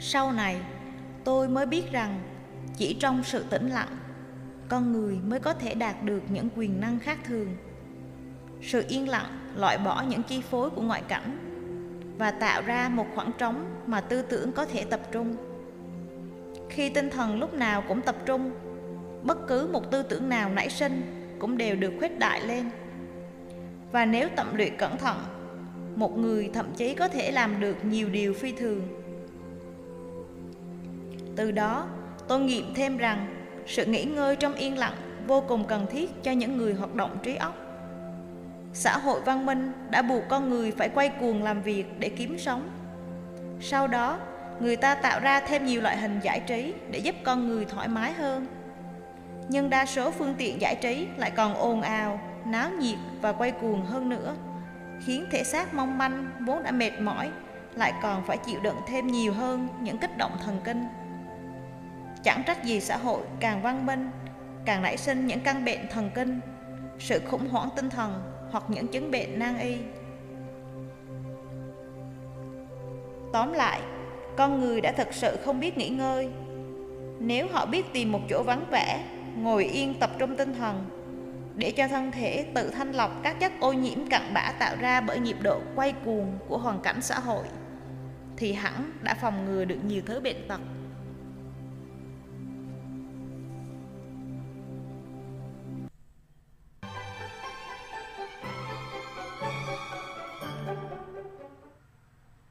sau này, tôi mới biết rằng chỉ trong sự tĩnh lặng, con người mới có thể đạt được những quyền năng khác thường. Sự yên lặng loại bỏ những chi phối của ngoại cảnh và tạo ra một khoảng trống mà tư tưởng có thể tập trung. Khi tinh thần lúc nào cũng tập trung, bất cứ một tư tưởng nào nảy sinh cũng đều được khuếch đại lên. Và nếu tập luyện cẩn thận, một người thậm chí có thể làm được nhiều điều phi thường từ đó, tôi nghiệm thêm rằng sự nghỉ ngơi trong yên lặng vô cùng cần thiết cho những người hoạt động trí óc. Xã hội văn minh đã buộc con người phải quay cuồng làm việc để kiếm sống. Sau đó, người ta tạo ra thêm nhiều loại hình giải trí để giúp con người thoải mái hơn. Nhưng đa số phương tiện giải trí lại còn ồn ào, náo nhiệt và quay cuồng hơn nữa, khiến thể xác mong manh, vốn đã mệt mỏi, lại còn phải chịu đựng thêm nhiều hơn những kích động thần kinh chẳng trách gì xã hội, càng văn minh, càng nảy sinh những căn bệnh thần kinh, sự khủng hoảng tinh thần hoặc những chứng bệnh nan y. Tóm lại, con người đã thực sự không biết nghỉ ngơi. Nếu họ biết tìm một chỗ vắng vẻ, ngồi yên tập trung tinh thần, để cho thân thể tự thanh lọc các chất ô nhiễm cặn bã tạo ra bởi nhịp độ quay cuồng của hoàn cảnh xã hội, thì hẳn đã phòng ngừa được nhiều thứ bệnh tật.